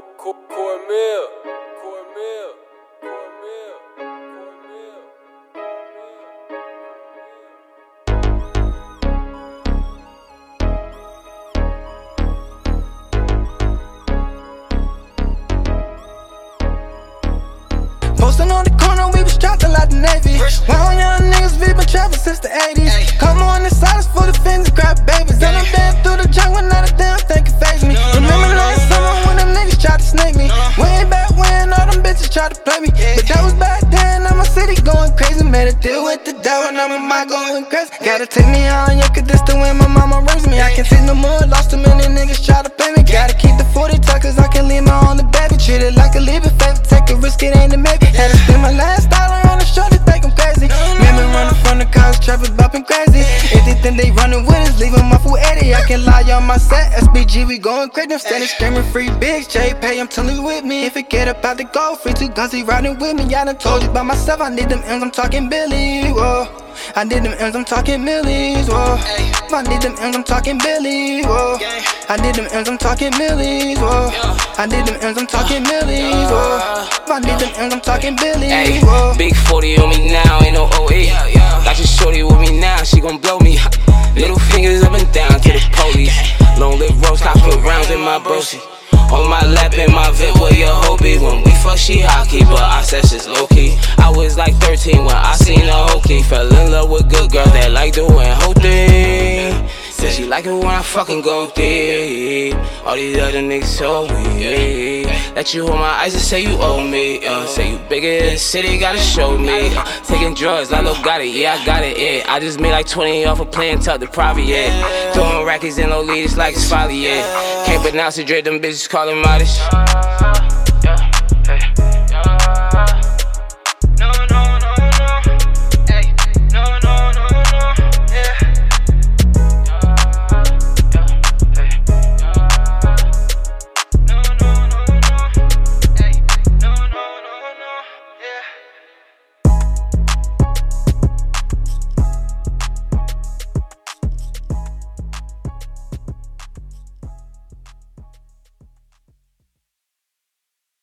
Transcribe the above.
Cornmeal. Cornmeal. Cornmeal. Cornmeal. Posting on the corner, we was strapped like the Navy. Wild young niggas, we to play me. But that was back then, now my city going crazy. Made a deal with the devil, now my mind going crazy. Gotta take me on, yeah, cause this the way my mama raised me. I can't take no more, lost too many niggas try to pay me. Gotta keep the 40 tuck, cause I can leave my on the baby. Treat it like a it favor, take a risk, it ain't a maybe. Had to spend my last dollar on the shorty, think I'm crazy. Remember running from the cars, traffic bopping crazy. If they think they running with can lie on my set, SBG, we going crazy. I'm standing screaming free big J pay, I'm telling you with me. If it get about to go, free two guns, he riding with me. I done told you by myself, I need them M's, I'm talking Billy, whoa. I need them M's, I'm talking millies, whoa. I need them M's, I'm talking Billy, whoa. I need them M's, I'm talking millies, whoa. I need them M's, I'm talking millies, whoa. I need them M's, I'm talking Billy, whoa. big 40 on me now, ain't no OE. Got your shorty with me now, she gon' blow police. Long lip rose, cops put rounds in my broski. On my lap in my VIP, where your hoe be? When we fuck, she hockey, but I said she's low key. I was like 13 when I seen a hokey. Fell in love with good girls that like doing thing. She like it when I fucking go deep. All these other niggas told me. Let you hold my eyes and say you owe me. Uh, say you bigger than the city, gotta show me. Uh, taking drugs, I look got it, yeah, I got it, yeah. I just made like 20 off of playing tuck the private, yeah. Throwing rackets in no leaders like it's folly, yeah. Can't pronounce it, dread them bitches call it modest.